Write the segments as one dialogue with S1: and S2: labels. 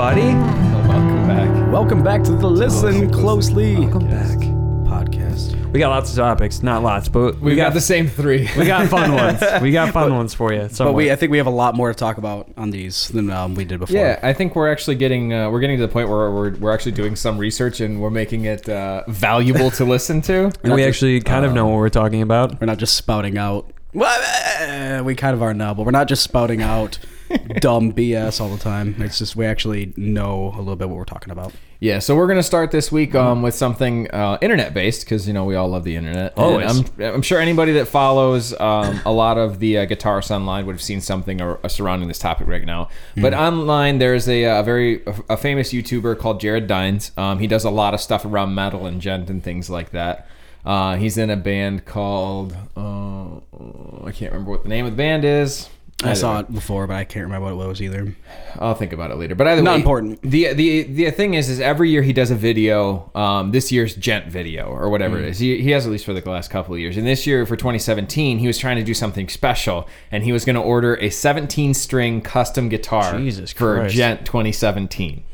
S1: everybody.
S2: Welcome back.
S3: Welcome back to the Listen Closely
S1: Welcome back.
S3: podcast.
S1: We got lots of topics, not lots, but
S2: We got the same three.
S1: we got fun ones. We got fun ones for you.
S3: But we, I think we have a lot more to talk about on these than um, we did before.
S2: Yeah, I think we're actually getting uh, we're getting to the point where we're, we're actually doing some research and we're making it uh, valuable to listen to.
S1: and we actually kind of know what we're talking about.
S3: We're not just spouting out. Well, eh, we kind of are now, but we're not just spouting out dumb BS all the time. It's just we actually know a little bit what we're talking about.
S2: Yeah, so we're gonna start this week um, with something uh, internet based because you know we all love the internet.
S1: Always.
S2: I'm, I'm sure anybody that follows um, a lot of the uh, guitarists online would have seen something or, uh, surrounding this topic right now. But online, there's a, a very a famous YouTuber called Jared Dines. Um, he does a lot of stuff around metal and djent and things like that. Uh, he's in a band called uh, I can't remember what the name of the band is.
S3: I saw it before, but I can't remember what it was either.
S2: I'll think about it later. But either
S3: Not
S2: way,
S3: important.
S2: The the the thing is, is every year he does a video. Um, this year's djent video or whatever
S3: Mm.
S2: it is. He, he has at least for the last couple of years. And this year for 2017, he was trying to do something special, and he was going to order a 17 string custom guitar
S1: Jesus
S2: for djent 2017.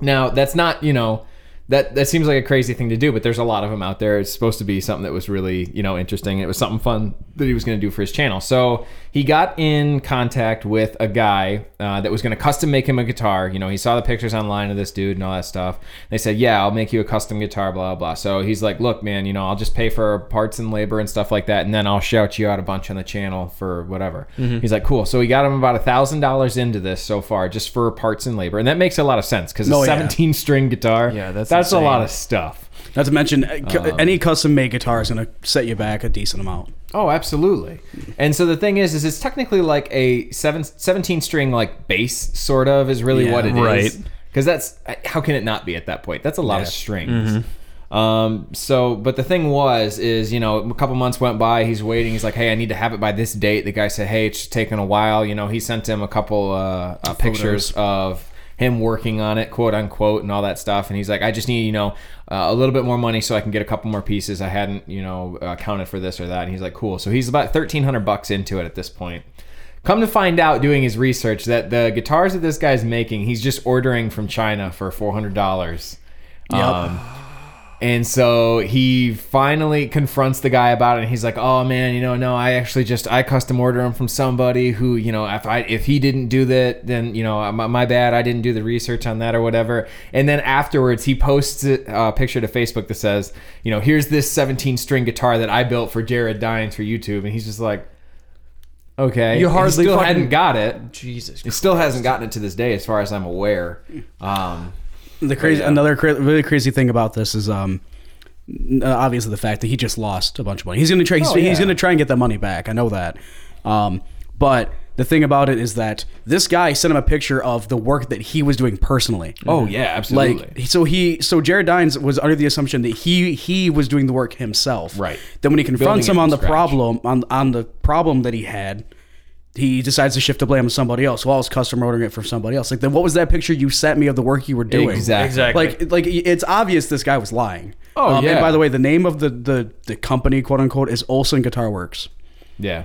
S2: Now that's not you know. That, that seems like a crazy thing to do, but there's a lot of them out there. It's supposed to be something that was really, you know, interesting. It was something fun that he was going to do for his channel. So he got in contact with a guy uh, that was going to custom make him a guitar. You know, he saw the pictures online of this dude and all that stuff. They said, "Yeah, I'll make you a custom guitar." Blah blah. blah. So he's like, "Look, man, you know, I'll just pay for parts and labor and stuff like that, and then I'll shout you out a bunch on the channel for whatever." He's like, "Cool." So he got him about a thousand dollars into this so far, just for parts and labor, and that makes a lot of sense because it's a
S3: Oh, yeah.
S2: 17 string guitar,
S1: Yeah, that's
S2: that's a lot of stuff.
S3: Not to mention, uh,
S2: Um,
S3: any custom made guitar is going to set you back a decent amount.
S2: Oh, absolutely. And so the thing is, is it's technically like a seven, 17 string like bass sort of is really
S3: Yeah.
S2: what it is.
S1: Right.
S2: Because that's how can it not be at that point? That's a lot of
S3: Yeah.
S2: strings. Um, so, but the thing was, is you know, a couple months went by. He's waiting. He's like, "Hey, I need to have it by this date." The guy said, "Hey, it's taking a while." You know, he sent him a couple uh, uh, pictures of him working on it, quote unquote, and all that stuff. And he's like, "I just need you know uh, a little bit more money so I can get a couple more pieces. I hadn't you know accounted for this or that." And he's like, "Cool." So he's about thirteen hundred bucks into it at this point. Come to find out, doing his research, that the guitars that this guy's making, he's just ordering from China for four hundred dollars. Um, and so he finally confronts the guy about it, and he's like, "Oh man, you know, no, I actually just I custom order them from somebody who, you know, if I if he didn't do that, then you know, my, my bad, I didn't do the research on that or whatever." And then afterwards, he posts a uh, picture to Facebook that says, "You know, here's this 17 string guitar that I built for Jared Dines for YouTube," and he's just like, "Okay."
S1: You
S2: And he
S1: hardly
S2: still
S1: fucking-
S2: hadn't got it.
S1: Jesus.
S2: He still hasn't gotten it to this day, as far as I'm aware. Um,
S3: The crazy,
S2: yeah.
S3: another cra- really crazy thing about this is, um, uh, obviously the fact that he just lost a bunch of money. He's gonna try. He's,
S2: Oh, yeah.
S3: he's gonna try and get that money back. I know that. Um, but the thing about it is that this guy sent him a picture of the work that he was doing personally.
S2: oh yeah, absolutely.
S3: Like so he so Jared Dines was under the assumption that he he was doing the work himself.
S2: Right.
S3: Then when he confronts
S2: Building
S3: him on the
S2: scratch.
S3: problem on on the problem that he had, he decides to shift the blame to somebody else. Well, I was custom ordering it from somebody else. Like then what was that picture you sent me of the work you were doing?
S2: Exactly.
S1: Exactly.
S3: Like like it's obvious this guy was lying.
S2: Oh,
S3: Um,
S2: yeah.
S3: And by the way, the name of the the the company quote unquote is Olson Guitar Works.
S2: yeah.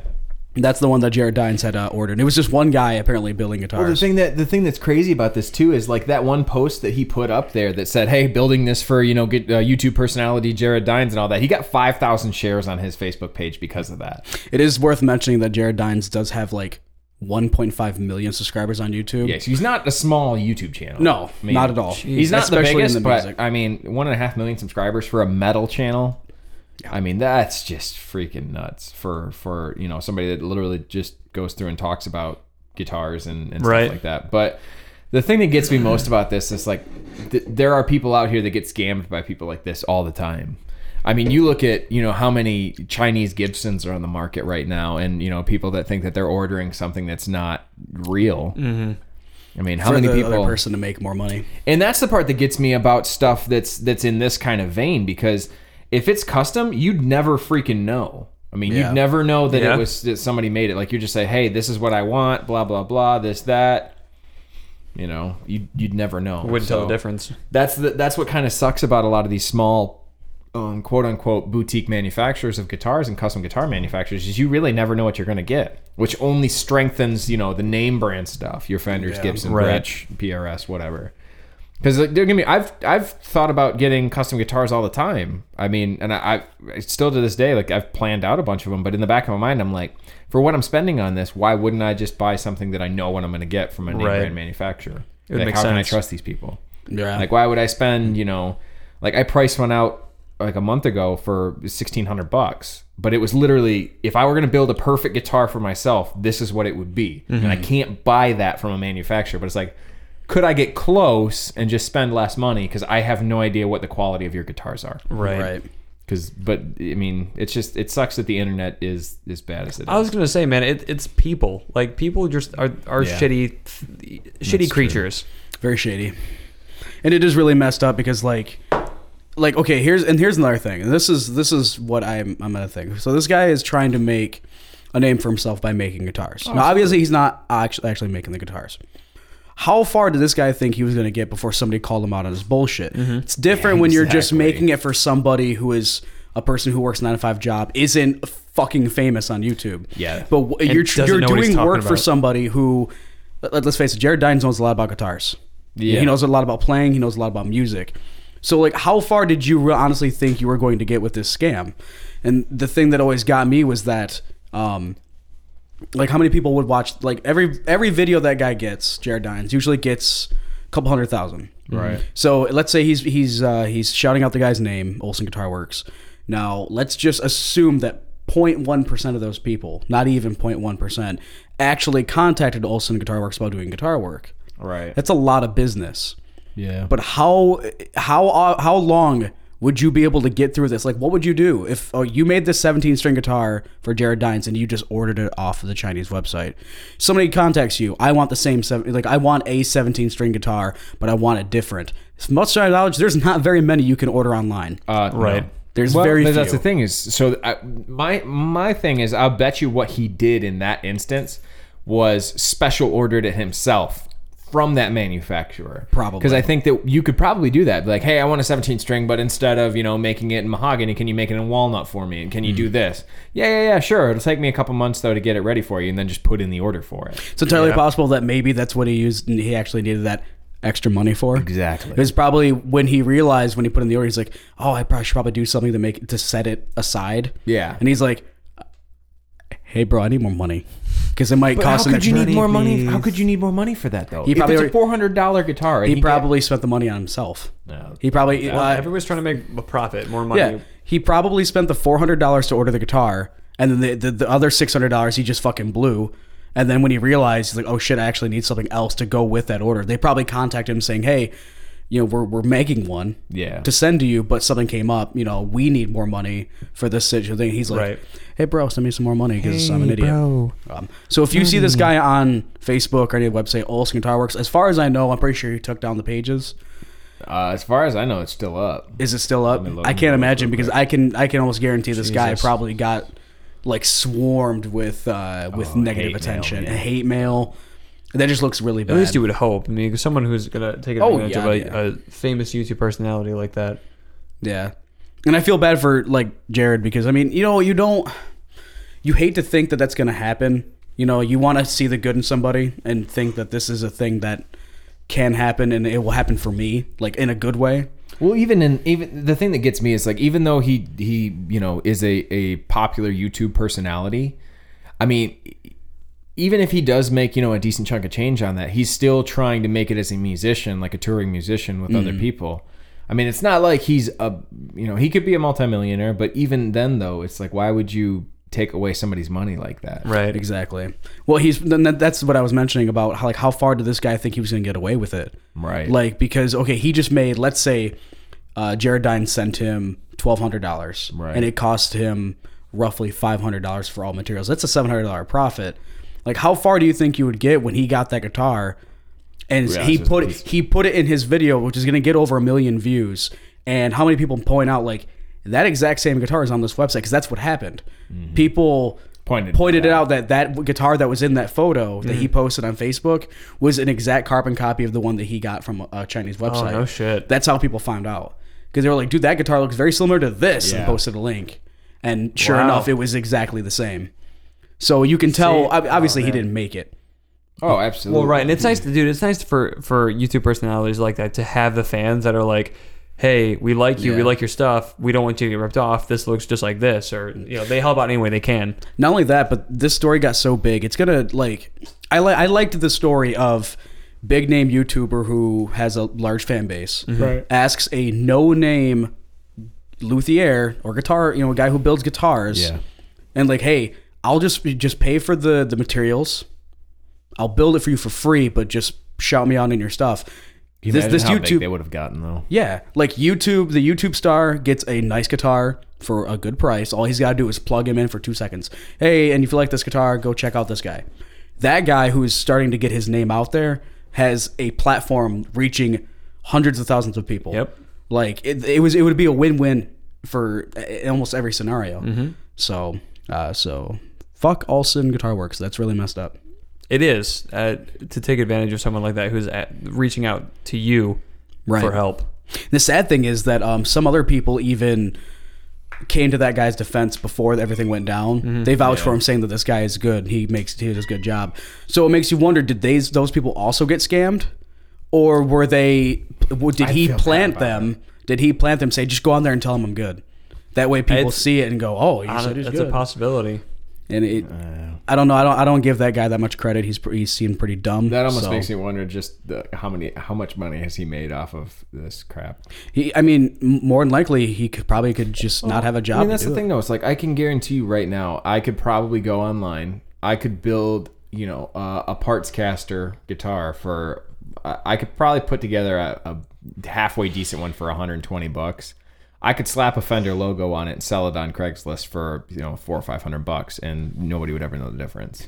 S3: That's the one that Jared Dines had uh, ordered. It was just one guy apparently building guitars.
S2: Well, the thing that the thing that's crazy about this too is like that one post that he put up there that said, "Hey, building this for you know get, uh, YouTube personality Jared Dines and all that." He got five thousand shares on his Facebook page because of that.
S3: It is worth mentioning that Jared Dines does have like 1.5 million subscribers on YouTube.
S2: Yes, he's not a small YouTube channel.
S3: No,
S2: I mean,
S3: not at all.
S2: He's not
S3: Especially
S2: the
S3: in
S2: biggest,
S3: the
S2: but. I mean, one and a half million subscribers for a metal channel. I mean, that's just freaking nuts for for you know somebody that literally just goes through and talks about guitars and, and
S1: Right.
S2: stuff like that. But the thing that gets me most about this is like th- there are people out here that get scammed by people like this all the time. I mean, you look at you know how many Chinese Gibsons are on the market right now, and you know people that think that they're ordering something that's not real. Mm-hmm. I mean, how
S3: for
S2: many
S3: the
S2: people?
S3: other person to make more money.
S2: And that's the part that gets me about stuff that's that's in this kind of vein because if it's custom, you'd never freaking know. I mean,
S3: Yeah.
S2: you'd never know that
S1: Yeah.
S2: it was that somebody made it. Like you just say, "Hey, this is what I want," blah blah blah, this that. You know, you you'd never know.
S1: Wouldn't tell the difference.
S2: That's the that's what kind of sucks about a lot of these small um, quote unquote boutique manufacturers of guitars and custom guitar manufacturers is you really never know what you're going to get, which only strengthens you know the name brand stuff, your Fenders,
S3: Yeah.
S2: Gibson,
S1: Right.
S2: Gretsch, PRS, whatever. Because they're gonna be. I've I've thought about getting custom guitars all the time. I mean, and I, I still to this day like I've planned out a bunch of them, but in the back of my mind, I'm like, for what I'm spending on this, why wouldn't I just buy something that I know what I'm going to get from a name
S1: Right.
S2: brand manufacturer?
S1: It would
S2: like,
S1: make
S2: how can I trust these people?
S3: Yeah.
S2: Like, why would I spend, you know, like I priced one out like a month ago for sixteen hundred bucks, but it was literally if I were going to build a perfect guitar for myself, this is what it would be, and I mm-hmm. can't buy that from a manufacturer. But it's like, could I get close and just spend less money because I have no idea what the quality of your guitars are?
S1: Right.
S3: Right.
S2: Because, but I mean, it's just it sucks that the internet is as bad as it is.
S1: I was gonna say, man, it, it's people. Like people just are are
S2: Yeah.
S1: shitty, shitty
S2: true.
S1: creatures.
S3: very shady and it is really messed up because like like okay here's and here's another thing and this is this is what i'm i'm gonna think so this guy is trying to make a name for himself by making guitars oh, now obviously he's not actually actually making the guitars how far did this guy think he was going to get before somebody called him out on his bullshit it's different when you're just making it for somebody who is a person who works a 9 to 5 job isn't fucking famous on youtube
S2: Yeah.
S3: but w- you're, you're
S1: know what he's
S3: doing work for somebody who let, let's face it jared dines knows a lot about guitars
S2: Yeah.
S3: he knows a lot about playing. He knows a lot about music. So, like, how far did you re- honestly think you were going to get with this scam? And the thing that always got me was that, um, like, how many people would watch? Like, every every video that guy gets, Jared Dines usually gets a couple hundred thousand.
S2: Right.
S3: So let's say he's he's uh, he's shouting out the guy's name, Olson Guitar Works. Now let's just assume that 0.1 percent of those people, not even 0.1 percent, actually contacted Olson Guitar Works about doing guitar work.
S2: right.
S3: That's a lot of business.
S2: Yeah.
S3: But how how uh, how long would you be able to get through this? Like, what would you do if oh, you made this 17 string guitar for Jared Dines and you just ordered it off of the Chinese website? Somebody contacts you. I want the same seven. Like, I want a 17 string guitar, but I want it different. As much as I knowledge, there's not very many you can order online.
S2: Uh,
S1: Right.
S2: no.
S3: There's
S2: well,
S3: very
S2: but
S3: few.
S2: That's the thing is, so I, my my thing is, I'll bet you what he did in that instance was special ordered it himself from that manufacturer.
S3: Probably.
S2: because I think that you could probably do that. Like, hey, I want a 17 string, but instead of you know making it in mahogany, can you make it in walnut for me? And can you
S3: Hmm.
S2: do this? Yeah, yeah, yeah, sure. It'll take me a couple months though to get it ready for you, and then just put in the order for it.
S3: It's entirely
S1: Yeah.
S3: possible that maybe that's what he used and he actually needed that extra money for.
S2: Exactly.
S3: It was probably when he realized when he put in the order, he's like, "Oh, I probably should probably do something to make to set it aside."
S2: Yeah.
S3: and he's like, "Hey, bro, I need more money because it might
S2: But
S3: cost
S2: how
S3: an
S2: could you
S3: extra."
S2: need more money?
S1: please.
S2: How could you need more money for that though?
S3: He
S2: if
S3: probably
S2: it's a
S3: already-
S2: four hundred dollar guitar, and
S3: he
S2: he
S3: probably spent the money on himself.
S2: No.
S3: He probably
S1: Uh,
S3: uh,
S1: everybody's trying to make a profit, more money.
S3: yeah. He probably spent the four hundred dollars to order the guitar, and then the the, the other six hundred dollars he just fucking blew. And then when he realized, he's like, "Oh shit, I actually need something else to go with that order." They probably contacted him saying, "Hey, you know, we're we're making one
S2: Yeah.
S3: to send to you, but something came up. You know, we need more money for this situation." He's like,
S1: Right.
S3: "Hey, bro, send me some more money because I'm an idiot." Um, so if you see this guy on Facebook or any website, Olson Guitar Works, as far as I know, I'm pretty sure he took down the pages.
S2: Uh, as far as I know, it's still up.
S3: Is it still up? I can't imagine because I can I can almost guarantee this guy probably got like swarmed with uh, with
S2: Oh,
S3: negative
S2: hate mail,
S3: attention and hate mail. That just looks really bad.
S1: At least you would hope. I mean, someone who's gonna take
S3: Oh,
S1: advantage
S3: yeah,
S1: of a,
S3: yeah.
S1: a famous YouTube personality like that.
S3: Yeah. And I feel bad for like Jared because I mean, you know, you don't you hate to think that that's going to happen. You know, you want to see the good in somebody and think that this is a thing that can happen and it will happen for me like in a good way.
S2: Well, even in even the thing that gets me is like even though he he you know is a a popular YouTube personality, I mean, even if he does make you know a decent chunk of change on that, he's still trying to make it as a musician, like a touring musician with other people. I mean, it's not like he's a you know he could be a multimillionaire, but even then though, it's like why would you take away somebody's money like that?
S1: Right.
S3: Exactly. Well, he's that's what I was mentioning about how like how far did this guy think he was going to get away with it?
S2: Right.
S3: Like because okay, he just made let's say uh, Jared Dine sent him twelve hundred dollars,
S2: Right.
S3: and it cost him roughly five hundred dollars for all materials. That's a seven hundred dollar profit. Like how far do you think you would get when he got that guitar? And
S2: Yeah,
S3: he put
S2: piece-
S3: he put it in his video, which is going to get over a million views. And how many people point out like that exact same guitar is on this website because that's what happened. People
S2: Pointed
S3: pointed
S2: it out.
S3: that that guitar that was in that photo that
S1: Mm-hmm.
S3: he posted on Facebook was an exact carbon copy of the one that he got from a, Chinese website.
S1: Oh, no shit.
S3: That's how people found out because they were like, dude, that guitar looks very similar to this, and
S2: Yeah.
S3: posted a link, and sure
S1: Wow.
S3: enough, it was exactly the same. So you can tell.
S1: See?
S3: Oh, obviously, he
S1: Oh, man.
S3: didn't make it.
S2: Oh, absolutely.
S1: Well, right, and it's nice to dude. It's nice for for YouTube personalities like that to have the fans that are like, "Hey, we like you. We like your stuff. We don't want you to get ripped off. This looks just like this," or you know, they help out any way they can.
S3: Not only that, but this story got so big. It's gonna like I like I liked the story of big name YouTuber who has a large fan base mm-hmm.
S1: Right.
S3: asks a no name luthier or guitar, you know, a guy who builds guitars,
S2: Yeah.
S3: and like, hey, I'll just just pay for the the materials. I'll build it for you for free, but just shout me out in your stuff.
S2: You
S3: This this
S2: how big
S3: YouTube
S2: they would have gotten though.
S3: yeah, like YouTube, the YouTube star gets a nice guitar for a good price. All he's got to do is plug him in for two seconds. Hey, and if you like this guitar, go check out this guy. That guy who is starting to get his name out there has a platform reaching hundreds of thousands of people.
S1: Yep.
S3: Like it, it was, it would be a win-win for uh, almost every scenario.
S1: Mm-hmm.
S3: So, uh, so fuck Olson Guitar Works. That's really messed up.
S1: It is uh, to take advantage of someone like that who's at, reaching out to you
S3: Right.
S1: for help.
S3: The sad thing is that um, some other people even came to that guy's defense before everything went down.
S1: Mm-hmm.
S3: They vouched for him, saying that this guy is good. He makes he does a good job. So it makes you wonder: Did they those people also get scammed, or were they? Did
S2: I
S3: he plant
S2: about
S3: them? Did he plant them? Say, just go on there and tell him I'm good. That way, people
S1: It's-
S3: see it and go, "Oh, he
S1: I
S3: said he's
S1: That's
S3: good."
S1: a possibility.
S3: And it, I don't know. I don't. I don't give that guy that much credit. He's he seemed pretty dumb.
S2: That almost
S3: so-
S2: makes me wonder just the, how many how much money has he made off of this crap.
S3: He, I mean, more than likely, he could probably could just not have a job.
S2: I mean, that's the
S3: it.
S2: thing, though. It's like I can guarantee you right now, I could probably go online. I could build, you know, uh, a parts caster guitar for. I I could probably put together a, a halfway decent one for 120 bucks. I could slap a Fender logo on it and sell it on Craigslist for you know four or five hundred bucks, and nobody would ever know the difference.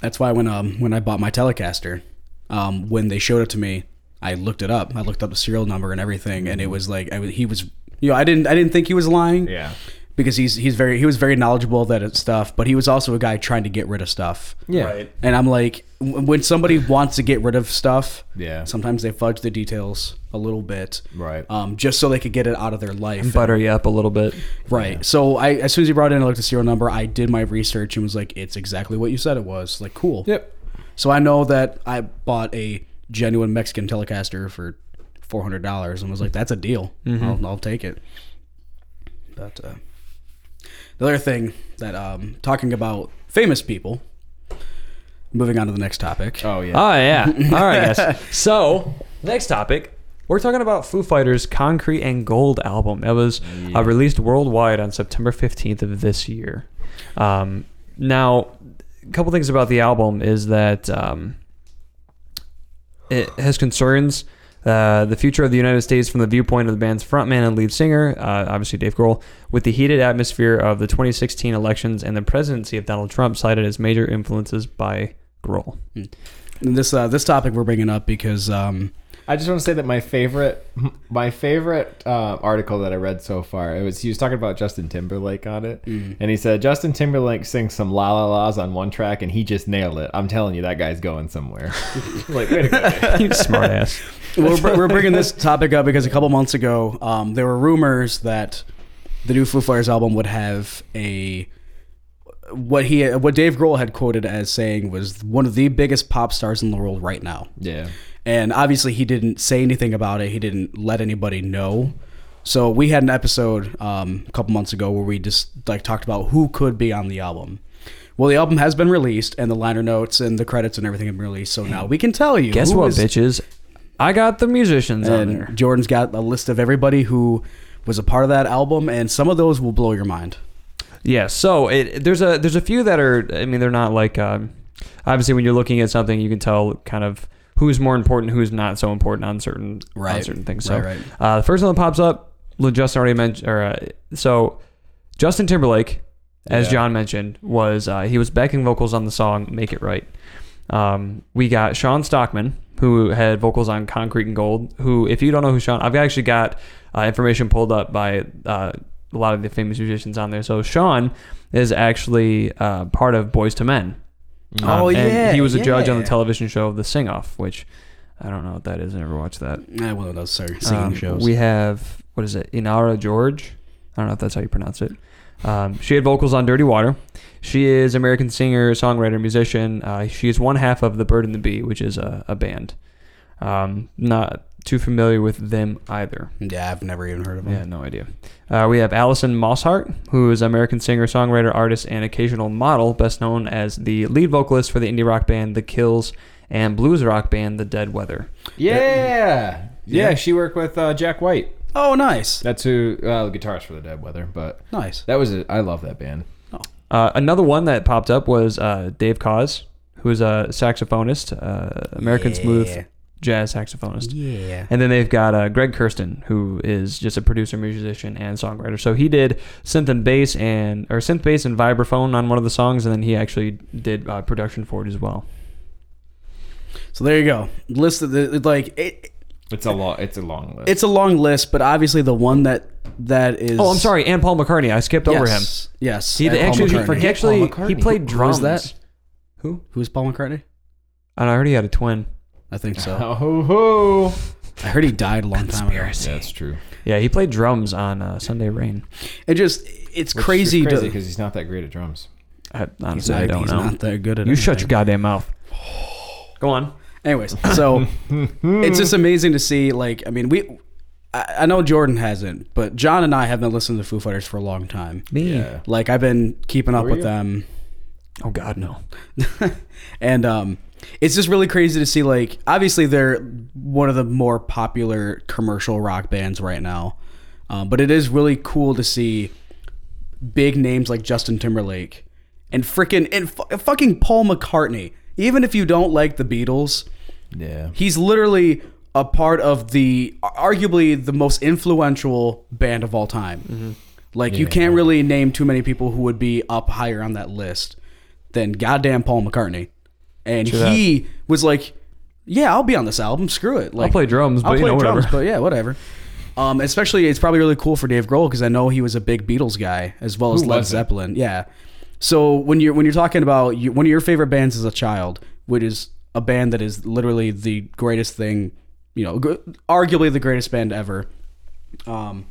S3: That's why when um when I bought my Telecaster, um when they showed it to me, I looked it up. I looked up the serial number and everything, and it was like I, was- he was you know I didn't I didn't think he was lying
S2: Yeah,
S3: because he's he's very he was very knowledgeable of that stuff, but he was also a guy trying to get rid of stuff.
S2: yeah,
S1: Right.
S3: And I'm like, w- when somebody wants to get rid of stuff,
S2: yeah,
S3: sometimes they fudge the details a little bit,
S2: right.
S3: um, just so they could get it out of their life.
S1: Butter you up a little bit.
S3: Right. So I, as soon as you brought in, I looked at the serial number. I did my research and was like, it's exactly what you said it was. Like, cool.
S2: Yep.
S3: So I know that I bought a genuine Mexican Telecaster for four hundred dollars and was like, "That's a deal. I'll, I'll take it." But uh, the other thing that um, talking about famous people. Moving on to the next topic.
S2: Oh yeah.
S1: Oh yeah. All right, guys. So next topic, we're talking about Foo Fighters' Concrete and Gold album. It was uh, released worldwide on September fifteenth of this year. Um, now, a couple things about the album is that um, it has concerns. Uh, the future of the United States from the viewpoint of the band's frontman and lead singer, uh, obviously Dave Grohl, with the heated atmosphere of the 2016 elections and the presidency of Donald Trump cited as major influences by Grohl.
S3: And this uh, this topic we're bringing up because um,
S2: I just want to say that my favorite, my favorite uh, article that I read so far, it was he was talking about Justin Timberlake on it, and he said Justin Timberlake sings some la la la's on one track, and he just nailed it. I'm telling you, that guy's going somewhere. like, way to go, man.
S1: you smart ass.
S3: we're, we're bringing this topic up because a couple months ago um, there were rumors that the new Foo Fighters album would have a what he what Dave Grohl had quoted as saying was one of the biggest pop stars in the world right now.
S2: yeah,
S3: And obviously he didn't say anything about it. He didn't let anybody know. So we had an episode um, a couple months ago where we just like talked about who could be on the album. Well, the album has been released, and the liner notes and the credits and everything have been released. So now we can tell you.
S1: Guess what,
S3: is-
S1: bitches? I got the musicians on there.
S3: and Jordan's got a list of everybody who was a part of that album, and some of those will blow your mind.
S1: Yeah, so it, there's a there's a few that are. I mean, they're not like. Um, obviously, when you're looking at something, you can tell kind of who's more important, who's not so important on certain on certain things. So
S3: Right, right.
S1: Uh, the first one that pops up, Justin already mentioned. Or uh, so, Justin Timberlake, as
S2: Yeah.
S1: John mentioned, was uh, he was backing vocals on the song "Make It Right." Um, we got Shawn Stockman, who had vocals on "Concrete and Gold." Who, if you don't know who Sean, I've actually got uh, information pulled up by uh, a lot of the famous musicians on there. So Sean is actually uh, part of Boyz II Men.
S3: Oh,
S1: and
S3: yeah,
S1: he was a judge on the television show The Sing Off, which I don't know what that is. I never watched that.
S3: I one of those sorry, singing
S1: Um,
S3: shows.
S1: We have what is it, Inara George? I don't know if that's how you pronounce it. Um, she had vocals on Dirty Water. She is American singer, songwriter, musician. Uh, she is one half of the Bird and the Bee, which is a, a band. Um, not too familiar with them either.
S3: Yeah, I've never even heard of them.
S1: Yeah, no idea. Uh, we have Alison Mosshart, who is American singer, songwriter, artist, and occasional model, best known as the lead vocalist for the indie rock band The Kills and blues rock band The Dead Weather.
S2: Yeah. Yeah,
S3: Yeah.
S2: she worked with uh, Jack White.
S3: Oh, nice,
S2: That's who uh, the guitarist for the Dead Weather. But
S3: nice.
S2: that was a, I love that band.
S1: Uh, another one that popped up was uh, Dave Koz, who is a saxophonist, uh, American smooth jazz saxophonist.
S3: Yeah.
S1: And then they've got uh, Greg Kurstin, who is just a producer, musician, and songwriter. So he did synth and bass and or synth bass and vibraphone on one of the songs, and then he actually did uh, production for it as well.
S3: So there you go. List of the like it,
S2: It's a long. It's a long list.
S3: it's a long list, but obviously the one that that is.
S1: Oh, I'm sorry, and Paul McCartney. I skipped over him.
S3: Yes. Yes.
S1: He
S3: and Paul
S1: actually,
S3: McCartney.
S1: he actually
S2: Paul McCartney.
S1: he played
S3: Who- who
S1: drums.
S3: is that?
S1: Who?
S3: Who's Paul McCartney?
S1: And I already had a twin.
S3: I think so.
S2: Ho, ho.
S3: I heard he died a long time ago.
S2: Yeah, that's true.
S1: Yeah, he played drums on uh, Sunday Rain.
S3: It just it's
S2: Which is
S3: crazy,
S2: crazy
S3: to.
S2: because he's not that great at drums.
S1: I, honestly,
S3: not,
S1: I don't
S3: he's
S1: know.
S3: not that good at
S1: you shut your goddamn mouth. Go on.
S3: Anyways, so it's just amazing to see. Like, I mean, we. I, I know Jordan hasn't, but John and I have been listening to Foo Fighters for a long time.
S1: Me.
S2: Yeah.
S3: Like, I've been keeping up with
S2: you?
S3: them.
S1: Oh God, no.
S3: and um, it's just really crazy to see. Like, obviously, they're one of the more popular commercial rock bands right now, um, but it is really cool to see big names like Justin Timberlake and freaking and fu- fucking Paul McCartney. Even if you don't like the Beatles,
S2: Yeah.
S3: he's literally a part of the arguably the most influential band of all time. Like you can't really name too many people who would be up higher on that list than goddamn Paul McCartney. And
S1: True that.
S3: he was like, "Yeah, I'll be on this album. Screw it. Like,
S1: I'll play drums, but
S3: I'll
S1: you know
S3: drums,
S1: whatever.
S3: but yeah, whatever." Um, especially, it's probably really cool for Dave Grohl because I know he was a big Beatles guy as well as
S2: Who
S3: Led
S2: wasn't?
S3: Zeppelin. Yeah. So when you're when you're talking about you, one of your favorite bands as a child, which is a band that is literally the greatest thing, you know, gr- arguably the greatest band ever, um,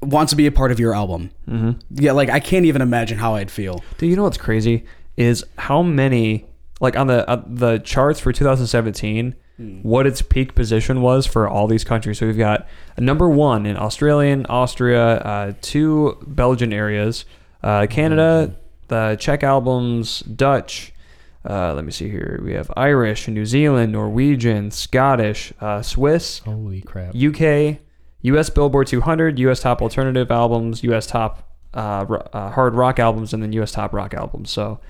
S3: wants to be a part of your album. Mm-hmm. Yeah, like I can't even imagine how I'd feel.
S1: Do you know what's crazy is how many like on the uh, the charts for 2017 what its peak position was for all these countries. So we've got a number one in Australian, Austria, uh, two Belgian areas, uh, Canada, the Czech albums, Dutch. Uh, let me see here. We have Irish, New Zealand, Norwegian, Scottish, uh, Swiss,
S2: Holy crap.
S1: UK, US Billboard 200, US Top Alternative Albums, US Top uh, uh, Hard Rock Albums, and then US Top Rock Albums. So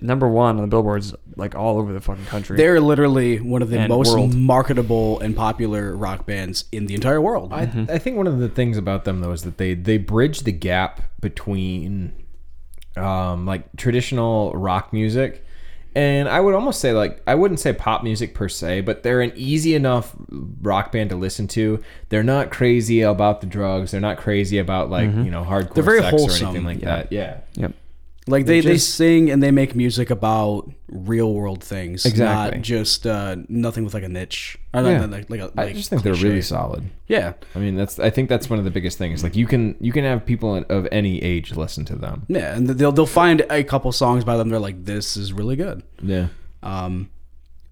S1: number one on the billboards, like all over the fucking country.
S3: They're literally one of the
S1: And
S3: most
S1: world.
S3: marketable and popular rock bands in the entire world.
S2: I, I think one of the things about them though is that they they bridge the gap between um, like traditional rock music and I would almost say like I wouldn't say pop music per se, but they're an easy enough rock band to listen to. They're not crazy about the drugs. They're not crazy about like you know hardcore
S3: They're very
S2: sex
S3: wholesome,
S2: or anything like
S1: yeah.
S2: that. Yeah,
S1: yep.
S3: Like they, they sing and they make music about real world things,
S2: Exactly.
S3: not just uh, nothing with like a niche. Or
S2: Yeah.
S3: not like, like a,
S2: I
S3: like
S2: just think they're
S3: cliche.
S2: really solid.
S3: yeah,
S2: I mean, that's I think that's one of the biggest things. Like you can you can have people of any age listen to them.
S3: yeah, and they'll they'll find a couple songs by them. They're like, this is really good.
S2: Yeah.
S3: Um,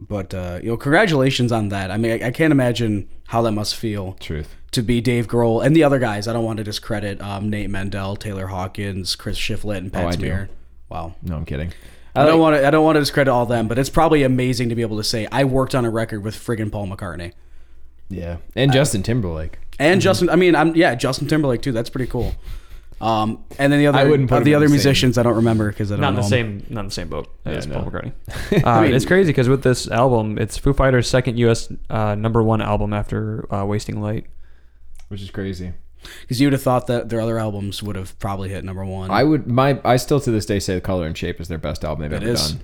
S3: but uh, you know, congratulations on that. I mean, I, I can't imagine how that must feel
S2: Truth.
S3: to be Dave Grohl and the other guys. I don't want to discredit um, Nate Mendel, Taylor Hawkins, Chris Shiflett, and Pat
S2: Oh,
S3: Smear. Wow.
S2: No, I'm kidding.
S3: I don't
S2: like-
S3: want to. I don't want to discredit all them, but it's probably amazing to be able to say I worked on a record with friggin' Paul McCartney
S2: Yeah, and Justin Timberlake.
S3: and Justin. I mean, I'm yeah, Justin Timberlake too. That's pretty cool. Um, and then the other,
S2: I wouldn't put
S3: of the other
S2: the same-
S3: musicians, I don't remember because I don't
S1: Not in
S3: know
S1: the
S3: 'em.
S1: same, not in the same boat as
S2: no.
S1: Paul McCartney. Uh,
S3: mean-
S1: it's crazy because with this album, it's Foo Fighters' second U.S. Uh, number one album after uh, Wasting Light.
S2: which is crazy.
S3: Because you would have thought that their other albums would have probably hit number one.
S2: I would my I still to this day say the Color and Shape is their best album they've
S3: It
S2: ever
S3: is.
S2: done.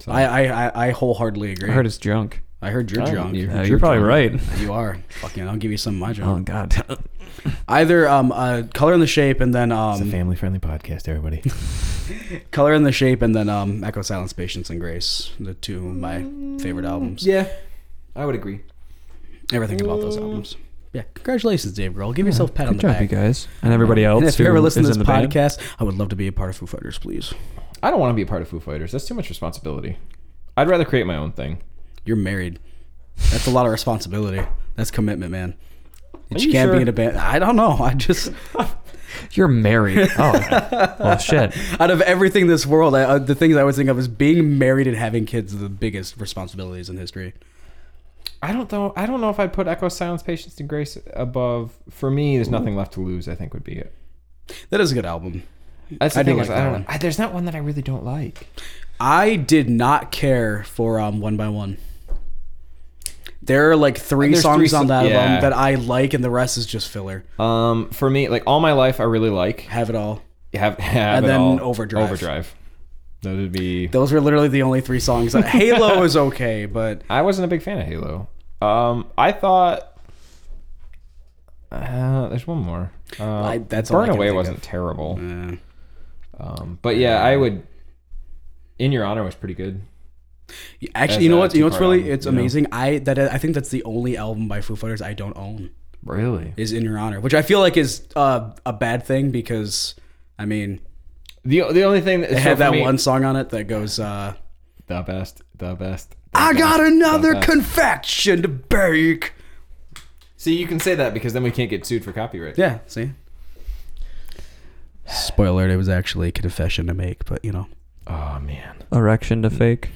S2: So,
S3: I, I, I, I wholeheartedly agree.
S1: I heard it's junk.
S3: I heard you're
S2: Oh,
S3: drunk.
S2: you-
S1: Uh, you're probably right.
S3: You are. Fucking, I'll give you some of my
S1: Oh. God.
S3: Either um, uh, color in the shape and then
S2: it's a
S3: um,
S2: family friendly podcast, everybody.
S3: color in the shape and then um, Echo Silence, Patience and Grace. The two of my favorite albums.
S2: yeah, I would agree.
S3: Everything about those albums. yeah, congratulations, Dave Grohl. Give yourself a pat on the
S1: job,
S3: back.
S1: you guys, and everybody else.
S3: And if you
S1: who
S3: ever listen to this
S1: in the band.
S3: podcast, I would love to be a part of Foo Fighters, please.
S2: I don't want to be a part of Foo Fighters. That's too much responsibility. I'd rather create my own thing.
S3: You're married. That's a lot of responsibility. That's commitment, man.
S2: Are
S3: you,
S2: you
S3: can't
S2: sure?
S3: be in a band. I don't know. I just
S1: You're married. Oh, well, shit.
S3: out of everything in this world, I, uh, the things I always think of is being married and having kids are the biggest responsibilities in history.
S2: I don't know. I don't know if I'd put Echo, Silence, Patience, and Grace above. For me, there's nothing left to lose. I think would be it.
S3: That is a good album.
S2: That's the
S3: I do
S2: thing
S3: like
S2: I
S3: that
S2: don't
S3: one.
S2: I, there's not one that I really don't like.
S3: I did not care for um, One by One. There are like three songs
S2: three
S3: on that
S2: yeah.
S3: album that I like, and the rest is just filler.
S2: Um, for me, like all my life, I really like
S3: Have it all.
S2: have, have
S3: And
S2: it
S3: then
S2: all.
S3: Overdrive.
S2: Overdrive. That would be.
S3: Those were literally the only three songs. Halo is okay, but
S2: I wasn't a big fan of Halo. Um, I thought. Uh, there's one more. Uh,
S3: I- that's
S2: Burn Away wasn't
S3: of.
S2: terrible.
S3: uh,
S2: Um, but yeah, I would. In Your Honor was pretty good.
S3: Actually,
S2: As
S3: you know what? You know what's really
S2: album,
S3: it's
S2: you know?
S3: amazing. I that I think that's the only album by Foo Fighters I don't own
S2: Really?
S3: is In Your Honor, which I feel like is uh, a bad thing because I mean
S2: The the only thing that
S3: they
S2: so
S3: have that
S2: me-
S3: one song on it that goes. uh
S2: the best, the best. the
S3: I
S2: best,
S3: got another
S2: best.
S3: confection to bake.
S2: See, you can say that because then we can't get sued for copyright.
S3: Yeah, see. Spoiler: alert, It was actually a confession to make, but you know.
S2: Oh man.
S1: Erection to fake.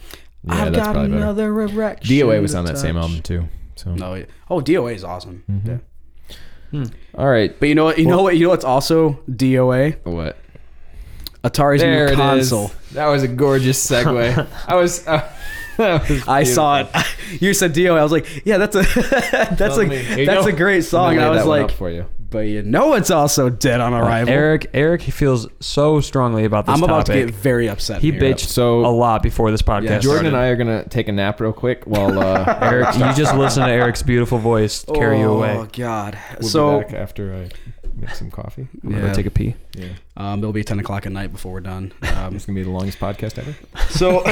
S2: Yeah, that's probably better.
S3: erection.
S2: DOA was
S3: to
S2: on that same album too. So
S3: No, yeah. oh, DOA is awesome. Yeah.
S2: all right,
S3: But you know what? You know what? You know what's also DOA?
S2: what?
S3: Atari's
S2: There
S3: new
S2: it is.
S3: console.
S2: That was a gorgeous segue. I was. Uh, that was
S3: I saw it. you said DOA. I was like, yeah, that's a that's
S2: Well,
S3: a
S2: I mean,
S3: that's a great song. And I was like,
S2: up for you.
S3: But you know, it's also dead on arrival.
S1: Eric, Eric, he feels so strongly about this
S3: I'm about to get very upset.
S1: he
S3: here.
S1: bitched
S2: So-
S1: a lot before this podcast.
S3: Yeah,
S2: Jordan and. I are gonna take a nap real quick while uh,
S1: Eric, you just listen to Eric's beautiful voice carry you away. Oh.
S3: God.
S2: We'll
S3: so
S2: be back after I make some coffee.
S1: I'm gonna take a pee.
S2: Yeah,
S3: um, it'll be ten o'clock at night before we're done. Um,
S2: it's gonna be the longest podcast ever.
S3: so,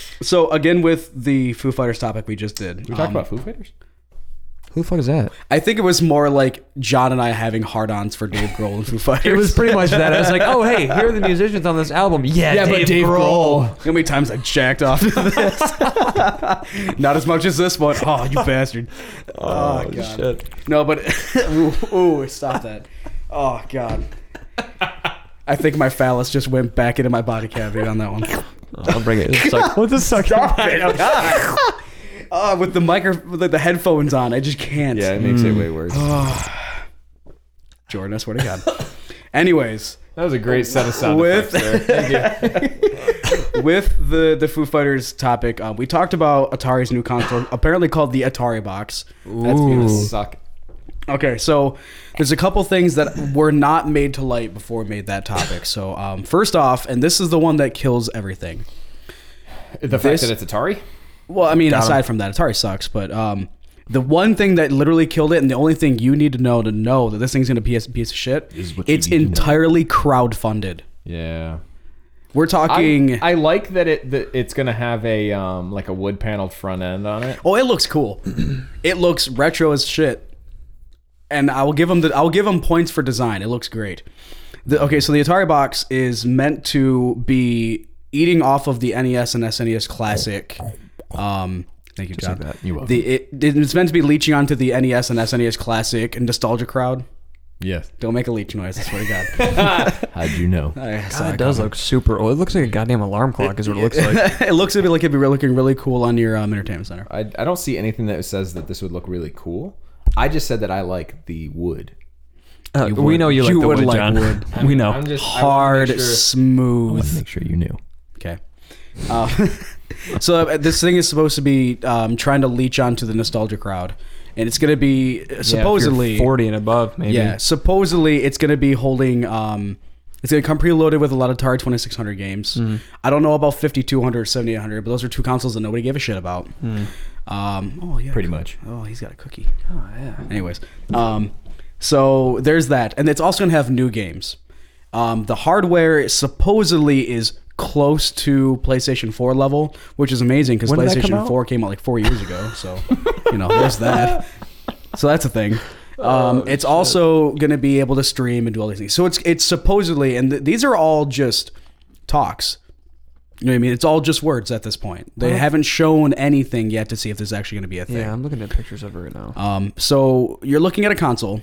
S3: so again with the Foo Fighters topic we just did.
S2: We talked
S3: um,
S2: about Foo Fighters.
S1: Who the fuck is that?
S3: I think it was more like John and I having hard-ons for Dave Grohl and Foo Fighters.
S1: It was pretty much that. I was like, oh hey, here are the musicians on this album. Yeah, yeah, Dave, Grohl.
S3: How many times I jacked off to this? Not as much as this one. Oh, you bastard. Oh, oh God.
S1: shit.
S3: No, but ooh, ooh, stop that. Oh God. I think my phallus just went back into my body cavity on that one.
S1: I'll bring it. It's like, what's this sucking?
S3: Oh, with the micro, with the headphones on, I just can't.
S2: Yeah, it makes it way worse.
S3: Jordan, I swear to God. Anyways,
S2: That was a great set of sound
S3: With-
S2: effects there. Thank you.
S3: with the the Foo Fighters topic, uh, we talked about Atari's new console, apparently called the Atari Box.
S2: That's gonna suck.
S3: Okay, so there's a couple things that were not made to light before we made that topic. So um, first off, and this is the one that kills everything.
S2: The
S3: This-
S2: fact that it's Atari.
S3: Well, I mean,
S1: Got
S3: aside from that, Atari sucks, but um, the one thing that literally killed it, and the only thing you need to know to know that this thing's gonna be a piece of shit,
S2: Is what you
S3: it's
S2: need to know.
S3: entirely crowdfunded.
S2: Yeah.
S3: We're talking.
S2: I, I like that it that it's gonna have a um like a wood paneled front end on it.
S3: oh, it looks cool. it looks retro as shit, and I will give them the. I'll give them points for design. It looks great. The, okay, so the Atari box is meant to be eating off of the NES and SNES Classic. Um, thank you, John.
S2: that. You're welcome.
S3: The it, it's meant to be leeching onto the NES and SNES Classic and nostalgia crowd.
S2: Yes.
S3: Don't make a leech noise. I swear to God.
S2: How'd you know?
S3: I saw
S1: God,
S3: it
S1: it does
S3: coming.
S1: look super old. It looks like a goddamn alarm clock. Is what it looks like.
S3: it looks to be like it'd be looking really cool on your um, entertainment center.
S2: I I don't see anything that says that this would look really cool. I just said that I like the wood.
S1: Uh, we know you like
S3: you
S1: the
S3: would
S1: wood,
S3: like
S1: John.
S3: wood.
S1: we know.
S2: I'm just I wanna
S3: Hard,
S2: make sure,
S3: smooth.
S2: make sure you knew.
S3: Uh, so uh, this thing is supposed to be um, trying to leech onto the nostalgia crowd, and it's going to be uh,
S1: Yeah,
S3: supposedly
S1: forty and above, maybe.
S3: Yeah, supposedly it's going to be holding. Um, it's going to come preloaded with a lot of Atari 2600 games.
S1: Mm-hmm.
S3: I don't know about 5200 or 7800, but those are two consoles that nobody gave a shit about.
S1: Mm.
S3: Um, oh yeah,
S2: Pretty much.
S3: Oh, he's got a cookie.
S1: Oh yeah.
S3: Anyways, um, so there's that, and it's also going to have new games. Um, the hardware supposedly is close to PlayStation 4 level, which is amazing because
S1: When did that come
S3: PlayStation 4 came out like four years ago. So, you know, there's that. So that's a thing. Um, it's also going to be able to stream and do all these things. So it's it's supposedly, and th- these are all just talks. You know what I mean? It's all just words at this point. They haven't shown anything yet to see if there's actually going to be a thing.
S1: Yeah, I'm looking at pictures of it right now.
S3: Um, so you're looking at a console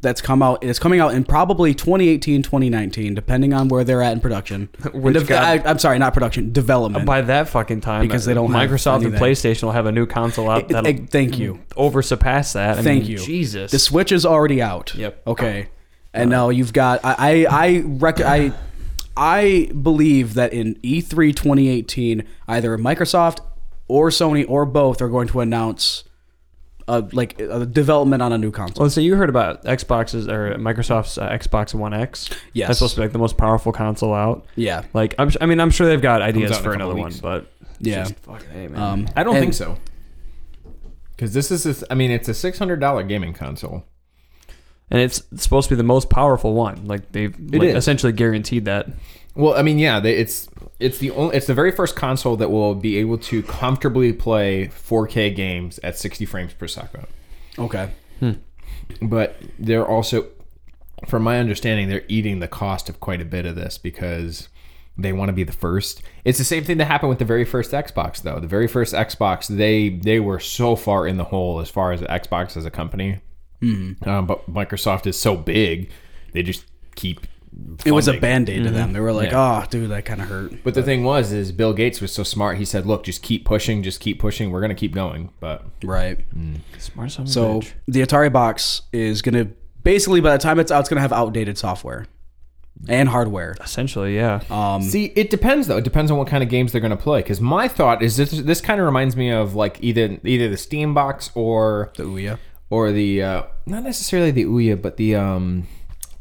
S3: that's come out. It's coming out in probably 2018, 2019, depending on where they're at in production.
S1: Which
S3: I, am sorry, not production, development.
S1: By that fucking time,
S3: Because they don't
S1: Microsoft and. PlayStation will have a new console out
S3: eh, thank you.
S1: over surpass that. I
S3: Thank
S1: mean,
S3: you.
S1: Jesus.
S3: The Switch is already out.
S1: Yep.
S3: Okay. And now you've got I I I, rec- I I believe that in E E3 2018, either Microsoft or Sony or both are going to announce uh, like a development on a new console.
S1: Well, so you heard about Xbox's or Microsoft's uh, Xbox One X?
S3: Yes.
S1: that's supposed to be like the most powerful console out.
S3: Yeah.
S1: Like, I'm, I mean, I'm sure they've got ideas
S2: out in a
S1: for another one, but
S3: Yeah.
S1: just fucking hey, man.
S3: Um,
S2: I don't
S3: and-
S2: think so. Because this is, I mean, it's a six hundred dollar gaming console.
S1: and it's supposed to be the most powerful one. Like they've like, essentially guaranteed that.
S2: Well, I mean, yeah, they, it's it's the only, it's the very first console that will be able to comfortably play 4K games at 60 frames per second.
S3: Okay.
S2: But they're also, from my understanding, they're eating the cost of quite a bit of this because they want to be the first. It's the same thing that happened with the very first Xbox, though. The very first Xbox, they they were so far in the hole as far as Xbox as a company. Um, but Microsoft is so big, they just keep.
S3: It was a band aid to them. They were like,
S2: Yeah.
S3: "Oh, dude, that kind of hurt."
S2: But the thing was, is Bill Gates was so smart. He said, "Look, just keep pushing, just keep pushing. We're gonna keep going." But
S3: Right.
S1: Smart son of
S3: So
S1: bitch.
S3: the Atari box is gonna basically by the time it's out, it's gonna have outdated software and hardware.
S1: essentially, yeah.
S3: Um,
S2: see, it depends though. It depends on what kind of games they're gonna play. Because my thought is this: this kind of reminds me of like either either the Steam box or
S3: the Ouya.
S2: or the uh, not necessarily the Ouya, but the um,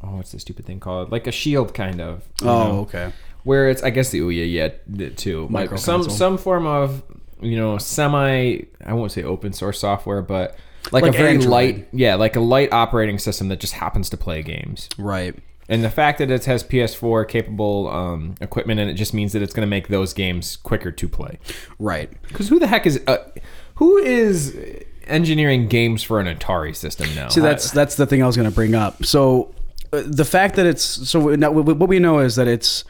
S2: oh, what's the stupid thing called? Like a Shield kind of.
S3: Oh,
S2: know?
S3: okay.
S2: where it's I guess the Ouya yet too, like some some form of you know semi I won't say open source software, but like,
S3: Like
S2: a very
S3: Android.
S2: light yeah like a light operating system that just happens to play games.
S3: Right.
S2: And the fact that it has PS4 capable um, equipment and it just means that it's going to make those games quicker to play.
S3: Right.
S2: Because who the heck is uh, who is engineering games for an Atari system now?
S3: See, that's that's the thing I was going to bring up. So Uh, the fact that it's so now, what we know is that it's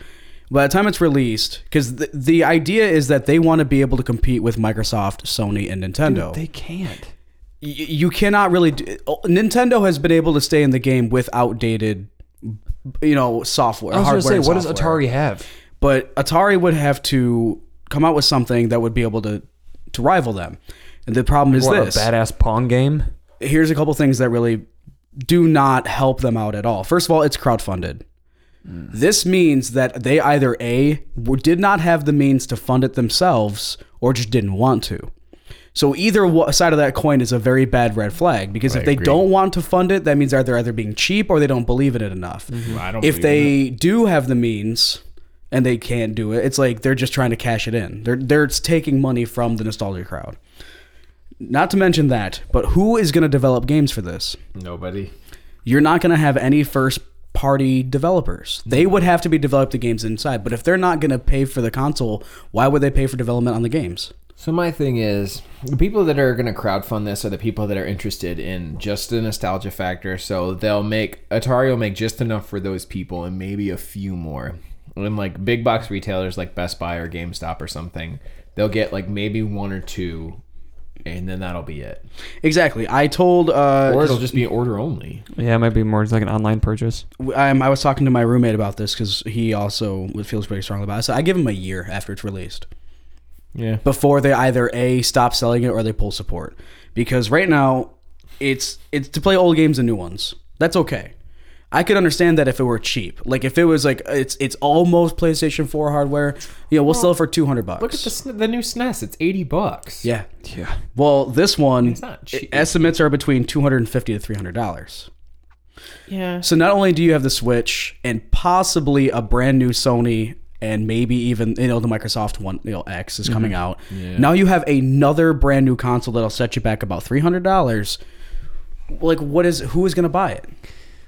S3: by the time it's released, because the, the idea is that they want to be able to compete with Microsoft, Sony, and Nintendo.
S1: They can't.
S3: Y- you cannot really. Do, oh, uh, Nintendo has been able to stay in the game with outdated, you know, software.
S1: I was
S3: hardware
S1: going to say, what does. Atari have?
S3: But Atari would have to come out with something that would be able to to rival them. And the problem is
S1: What,
S3: this:
S1: a badass Pong game?
S3: here's a couple things that really do not help them out at all. First of all, it's crowdfunded. This means that they either A, did not have the means to fund it themselves or just didn't want to. So either side of that coin is a very bad red flag because if they
S2: agree.
S3: don't want to fund it, that means they're either being cheap or they don't believe in it enough. Mm-hmm.
S2: I don't
S3: If they do have the means and they can't do it, it's like they're just trying to cash it in. They're they're taking money from the nostalgia crowd. Not to mention that, but who is going to develop games for this?
S2: nobody.
S3: You're not going to have any first party developers. They would have to be developed the games inside. But if they're not going to pay for the console, why would they pay for development on the games?
S2: So my thing is, the people that are going to crowdfund this are the people that are interested in just the nostalgia factor. So they'll make Atari will make just enough for those people and maybe a few more. And like big box retailers like Best Buy or GameStop or something, they'll get like maybe one or two, and then that'll be it.
S3: Exactly. I told uh,
S2: Or it'll just be order only.
S1: Yeah, it might be more like an online purchase.
S3: I, I was talking to my roommate about this because he also feels pretty strongly about it. So I give him a year after it's released.
S2: Yeah.
S3: before they either a stop selling it or they pull support because right now it's it's to play old games and new ones that's okay i could understand that if it were cheap like if it was like it's it's almost playstation 4 hardware you know we'll sell it for 200 bucks
S2: Look at the sn- the new SNES. It's eighty bucks.
S3: yeah
S1: Yeah.
S3: well this one
S2: not cheap.
S3: estimates are between 250 to 300 dollars
S2: Yeah.
S3: so not only do you have the switch and possibly a brand new sony and maybe even you know the Microsoft One you know X is coming mm-hmm. out. Yeah. Now you have another brand new console that'll set you back about three hundred dollars. Like what is who is going to buy it?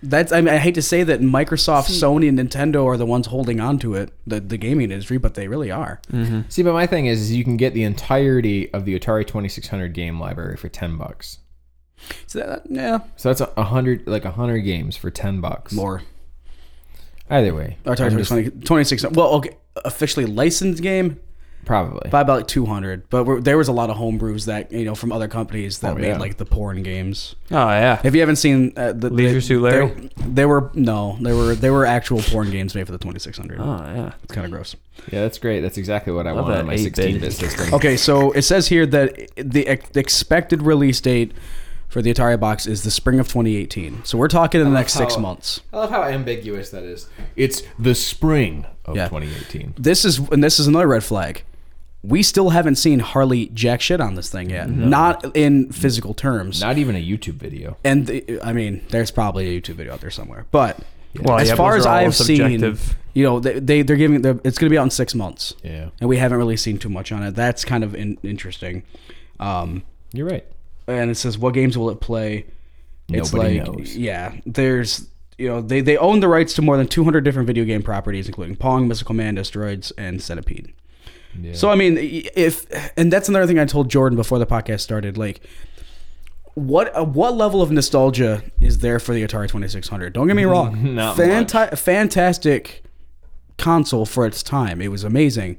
S3: That's I mean I hate to say that Microsoft, Sony, and Nintendo are the ones holding on to it, the the gaming industry, but they really are. Mm-hmm.
S2: See, but my thing is, is you can get the entirety of the Atari Twenty Six Hundred game library for ten bucks.
S3: So that, yeah,
S2: So that's a a hundred, like a hundred games for ten bucks.
S3: more.
S2: Either way,
S3: Or sorry,
S2: I'm just-
S3: 26. Well, okay, officially licensed game
S2: probably.
S3: by about like 200. But we're, there was a lot of homebrews that you know from other companies that
S2: Oh,
S3: made
S2: yeah.
S3: like the porn games.
S1: Oh yeah.
S3: If you haven't seen uh, the
S1: Leisure
S3: they,
S1: Suit Larry?
S3: they, they were no, they were they were actual porn games made for the 2600.
S1: Oh yeah.
S3: It's kind of gross.
S2: Yeah, that's great. That's exactly what I
S1: Love
S2: want on my 16-bit system.
S3: Okay, so it says here that the ex- expected release date for the Atari box is the spring of 2018. So we're talking in the next six months.
S2: I love how ambiguous that is. It's the spring of
S3: Yeah.
S2: 2018.
S3: This is and this is another red flag. We still haven't seen Harley jack shit on this thing yet. Not in physical terms.
S2: Not even a YouTube video.
S3: and the, I mean, there's probably a YouTube video out there somewhere. But
S1: Well,
S3: as
S1: yeah,
S3: far as I've seen, you know, they, they they're giving they're, it's going to be out in six months,
S2: Yeah,
S3: and we haven't really seen too much on it. That's kind of in, interesting. Um,
S2: you're right.
S3: and it says what games will it play? It's
S2: Nobody
S3: like
S2: knows.
S3: yeah, there's you know they they own the rights to more than 200 different video game properties, including Pong, Missile Command, Asteroids, and Centipede.
S2: Yeah.
S3: So I mean, if and that's another thing I told Jordan before the podcast started. Like, what uh, what level of nostalgia is there for the Atari Twenty Six Hundred? Don't get me wrong, Fanta- fantastic console for its time. It was amazing,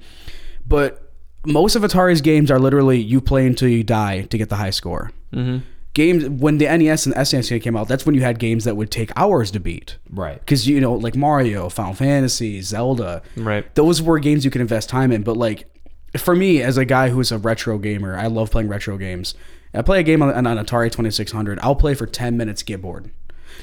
S3: but most of Atari's games are literally you play until you die to get the high score.
S1: Mm-hmm.
S3: Games when the NES and SNES came out, that's when you had games that would take hours to beat.
S2: right.
S3: Because you know, like Mario, Final Fantasy, Zelda,
S1: Right.
S3: those were games you could invest time in. But like for me, as a guy who's a retro gamer, I love playing retro games. I play a game on, on an Atari Twenty Six Hundred. I'll play for ten minutes, get bored,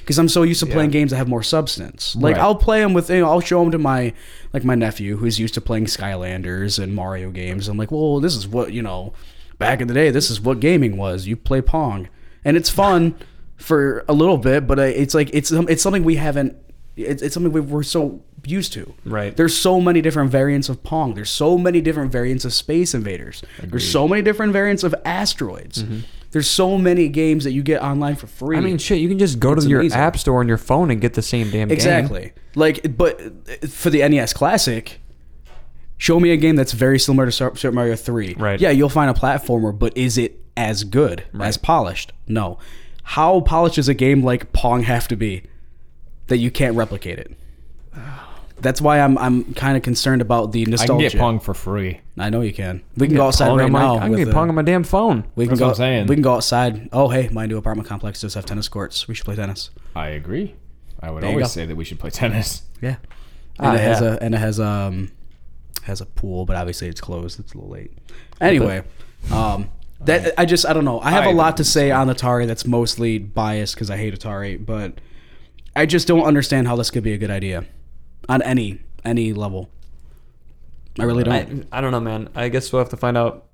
S3: because I'm so used to playing games that have more substance. Like
S2: Right.
S3: I'll play them with, you know, I'll show them to my like my nephew who's used to playing Skylanders and Mario games. I'm like, well, this is what you know. Back in the day, this is what gaming was. You play Pong, and it's fun for a little bit, but uh, it's like it's it's something we haven't. It's, it's something we we're so used to.
S1: Right.
S3: There's so many different variants of Pong. There's so many different variants of Space Invaders. There's so many different variants of Asteroids. There's so many games that you get online for free.
S1: I mean, shit. You can just go
S3: It's
S1: to your
S3: amazing.
S1: app store on your phone and get the same damn game.
S3: exactly. Like, but for the NES Classic, show me a game that's very similar to Super Super Mario 3.
S1: Right.
S3: Yeah, you'll find a platformer, but is it as good, as polished? No. How polished does a game like Pong have to be that you can't replicate it? That's why I'm I'm kind of concerned about the
S2: I can
S3: nostalgia.
S2: get Pong for free.
S3: I know you can. We can go outside
S1: Pong
S3: right
S1: my,
S3: now.
S1: I can get Pong on my damn phone.
S3: we can
S2: That's
S3: go.
S2: what I'm saying.
S3: We can go outside. Oh, hey, my new apartment complex does have tennis courts. We should play tennis.
S2: I agree. I would
S3: There
S2: always say that we should play tennis.
S3: Yeah.
S1: Ah,
S3: And it has
S1: yeah.
S3: a and it has um has a pool, but obviously it's closed. It's a little late. Anyway, um that I just I don't know. I have
S2: I
S3: a lot to say on Atari that's mostly biased because I hate Atari, but I just don't understand how this could be a good idea on any any level. I really don't.
S1: I, I don't know, man. I guess we'll have to find out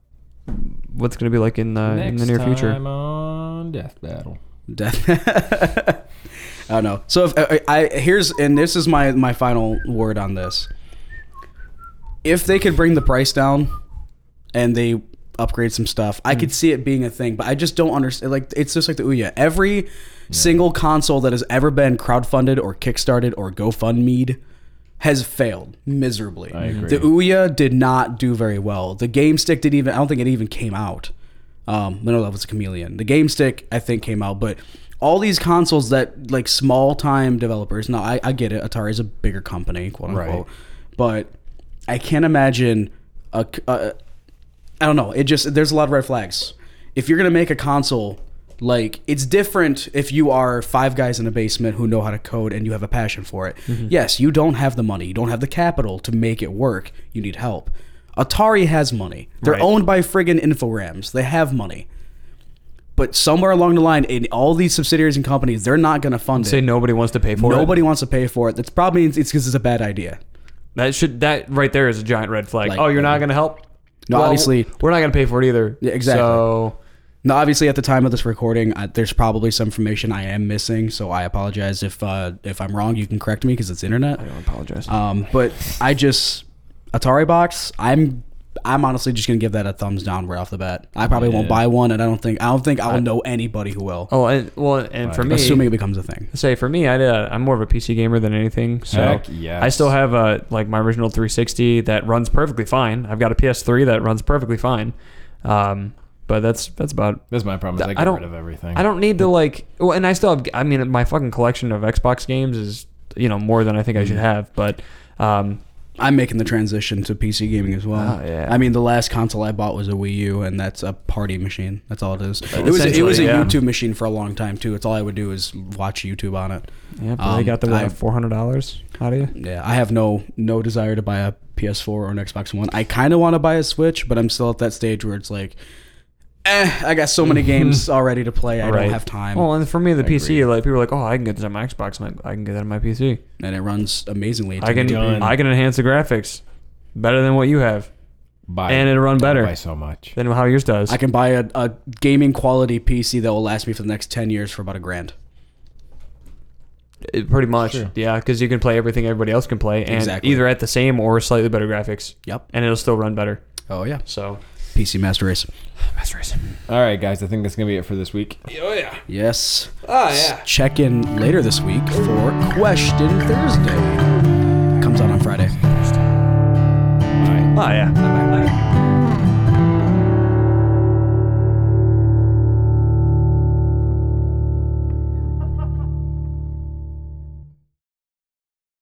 S1: what's going to be like in the in the near future.
S2: time on Death Battle.
S3: Death. I don't know. So if uh, I, I here's and this is my my final word on this. If they could bring the price down and they upgrade some stuff, I could see it being a thing. But I just don't understand. Like it's just like the Ouya. Every single console that has ever been crowdfunded or kickstarted or GoFundMe'd has failed miserably.
S2: I agree.
S3: The Ouya did not do very well. The Game Stick didn't even. I don't think it even came out. Um, no, that was a Chameleon. The Game Stick I think came out, but all these consoles that like small time developers. Now I, I get it. Atari is a bigger company, quote unquote,
S2: Right.
S3: but I can't imagine a, a. I don't know. It just there's a lot of red flags. If you're gonna make a console, like it's different if you are five guys in a basement who know how to code and you have a passion for it.
S1: Mm-hmm.
S3: Yes, you don't have the money, you don't have the capital to make it work. You need help. Atari has money. They're
S1: Right.
S3: owned by friggin' Infogrames. They have money. But somewhere along the line, in all these subsidiaries and companies, they're not going to fund
S1: Say
S3: it.
S1: Say nobody wants to pay for it.
S3: Nobody wants to pay for it. That's probably it's because it's a bad idea.
S1: That should that right there is a giant red flag.
S3: Like,
S1: oh, you're not going to help?
S3: No, obviously-
S1: we're not going to pay for it either.
S3: Yeah, exactly.
S1: So
S3: Now, obviously, at the time of this recording, I, there's probably some information I am missing, so I apologize if uh, if I'm wrong. You can correct me because it's internet.
S1: I don't apologize.
S3: Um, but I just Atari box. I'm I'm honestly just gonna give that a thumbs down right off the bat. I probably won't buy one, and I don't think I don't think I'll know anybody who will.
S1: oh, and well, and for me,
S3: assuming it becomes a thing.
S1: say for me, I uh, I'm more of a PC gamer than anything. So
S2: Heck yes.
S1: I still have a like my original 360 that runs perfectly fine. I've got a PS3 that runs perfectly fine. Um, but that's that's about.
S2: That's my problem. Is I
S1: I
S2: get
S1: don't-
S2: rid of everything.
S1: I don't need to like. Well, and I still have. I mean, my fucking collection of Xbox games is you know more than I think I
S2: Mm.
S1: should have. But um,
S3: I'm making the transition to PC gaming as well.
S1: Oh, yeah.
S3: I mean, the last console I bought was a Wii U, and that's a party machine. That's all it is. It was it was a
S1: yeah.
S3: YouTube machine for a long time too. It's all I would do is watch YouTube on it.
S1: yeah, but they
S3: Um,
S1: got the what, four hundred dollars out of you.
S3: Yeah, I have no no desire to buy a PS4 or an Xbox One. I kind of want to buy a Switch, but I'm still at that stage where it's like, eh, I got so many games already to play. I
S1: Right.
S3: don't have time,
S1: Well, and for me, the
S2: I
S1: PC,
S2: agree.
S1: like people are like, oh, I can get this on my Xbox. I'm like, I can get that on my PC.
S3: and it runs amazingly.
S1: I can
S2: Done.
S1: I can enhance the graphics better than what you have,
S2: buy
S1: and it'll run better
S2: buy so much.
S1: than how yours does.
S3: I can buy a, a gaming quality PC that will last me for the next ten years for about a grand.
S1: It- pretty much,
S2: Sure.
S1: yeah, because you can play everything everybody else can play, and
S3: Exactly.
S1: either at the same or slightly better graphics,
S3: Yep.
S1: and it'll still run better.
S3: Oh yeah.
S1: So,
S3: PC Master Race.
S1: Master Race.
S2: All right, guys. I think that's gonna be it for this week.
S1: Oh yeah.
S3: Yes.
S1: Oh yeah.
S3: Check in later this week for Question Thursday. Comes out on Friday.
S2: All right.
S1: Oh yeah.